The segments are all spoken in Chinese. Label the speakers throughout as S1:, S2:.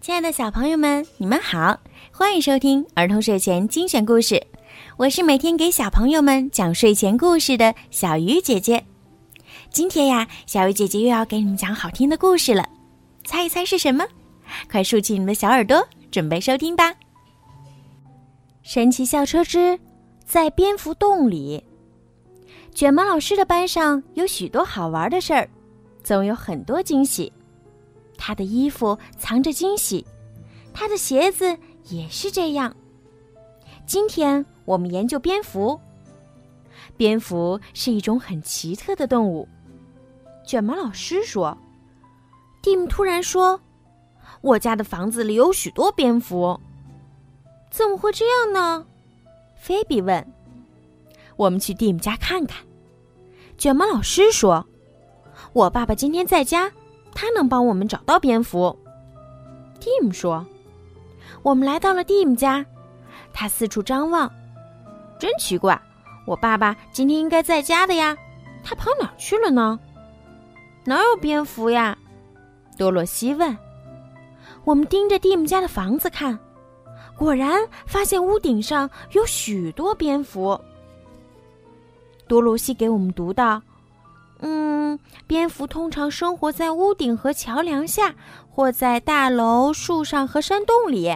S1: 亲爱的小朋友们，你们好，欢迎收听儿童睡前精选故事。我是每天给小朋友们讲睡前故事的小鱼姐姐。今天呀，小鱼姐姐又要给你们讲好听的故事了，猜一猜是什么？快竖起你们的小耳朵，准备收听吧。神奇校车之在蝙蝠洞里，卷毛老师的班上有许多好玩的事儿，总有很多惊喜。他的衣服藏着惊喜，他的鞋子也是这样。今天我们研究蝙蝠。蝙蝠是一种很奇特的动物。卷毛老师说：“蒂姆突然说，我家的房子里有许多蝙蝠。怎么会这样呢？”菲比问。“我们去蒂姆家看看。”卷毛老师说：“我爸爸今天在家。”他能帮我们找到蝙蝠，蒂姆说：“我们来到了蒂姆家，他四处张望，真奇怪，我爸爸今天应该在家的呀，他跑哪儿去了呢？哪有蝙蝠呀？”多洛西问。我们盯着蒂姆家的房子看，果然发现屋顶上有许多蝙蝠。多罗西给我们读道。嗯，蝙蝠通常生活在屋顶和桥梁下，或在大楼、树上和山洞里。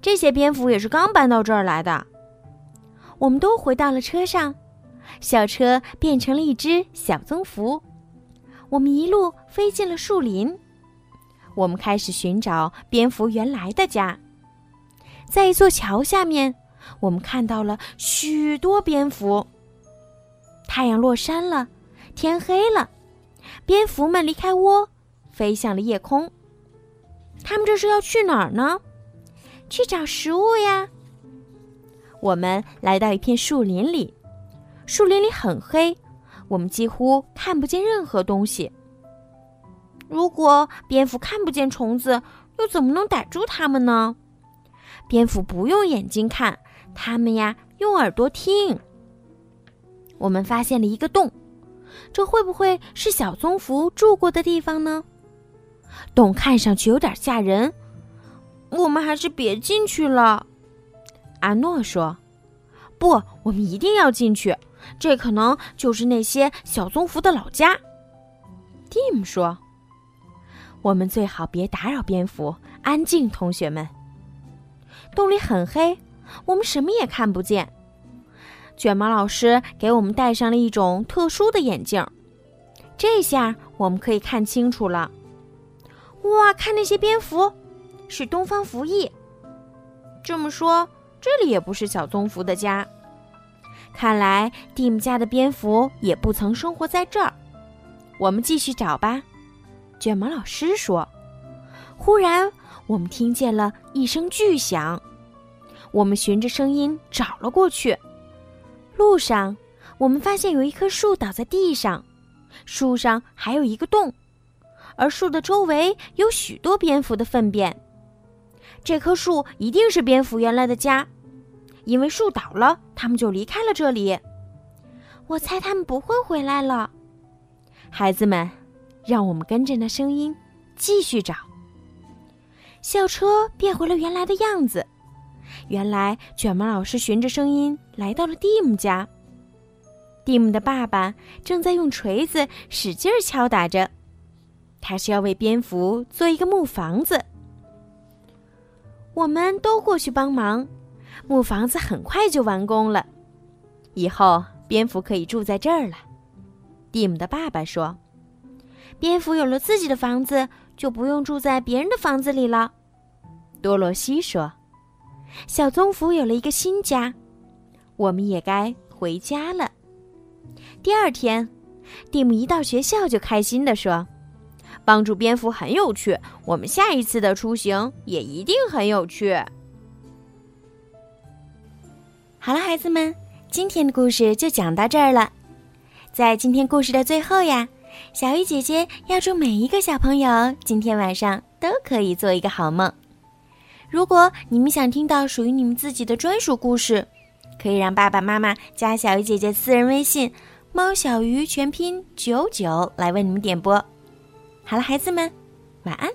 S1: 这些蝙蝠也是刚搬到这儿来的。我们都回到了车上，小车变成了一只小棕蝠。我们一路飞进了树林。我们开始寻找蝙蝠原来的家。在一座桥下面，我们看到了许多蝙蝠。太阳落山了。天黑了，蝙蝠们离开窝，飞向了夜空。他们这是要去哪儿呢？去找食物呀。我们来到一片树林里，树林里很黑，我们几乎看不见任何东西。如果蝙蝠看不见虫子，又怎么能逮住它们呢？蝙蝠不用眼睛看，它们呀用耳朵听。我们发现了一个洞。这会不会是小棕蝠住过的地方呢？洞看上去有点吓人，我们还是别进去了。阿诺说：“不，我们一定要进去，这可能就是那些小棕蝠的老家。”蒂姆说：“我们最好别打扰蝙蝠，安静，同学们。洞里很黑，我们什么也看不见。”卷毛老师给我们戴上了一种特殊的眼镜，这下我们可以看清楚了。哇，看那些蝙蝠，是东方蝠翼。这么说，这里也不是小棕蝠的家。看来蒂姆家的蝙蝠也不曾生活在这儿。我们继续找吧。卷毛老师说。忽然，我们听见了一声巨响，我们循着声音找了过去。路上，我们发现有一棵树倒在地上，树上还有一个洞，而树的周围有许多蝙蝠的粪便。这棵树一定是蝙蝠原来的家，因为树倒了，它们就离开了这里。我猜它们不会回来了。孩子们，让我们跟着那声音继续找。校车变回了原来的样子。原来，卷毛老师循着声音来到了蒂姆家。蒂姆的爸爸正在用锤子使劲敲打着，他是要为蝙蝠做一个木房子。我们都过去帮忙，木房子很快就完工了。以后，蝙蝠可以住在这儿了。蒂姆的爸爸说：“蝙蝠有了自己的房子，就不用住在别人的房子里了。”多罗西说。小棕蝠有了一个新家，我们也该回家了。第二天，蒂姆一到学校就开心地说：“帮助蝙蝠很有趣，我们下一次的出行也一定很有趣。”好了，孩子们，今天的故事就讲到这儿了。在今天故事的最后呀，小鱼姐姐要祝每一个小朋友今天晚上都可以做一个好梦。如果你们想听到属于你们自己的专属故事，可以让爸爸妈妈加小鱼姐姐私人微信“猫小鱼”全拼九九来为你们点播。好了，孩子们，晚安。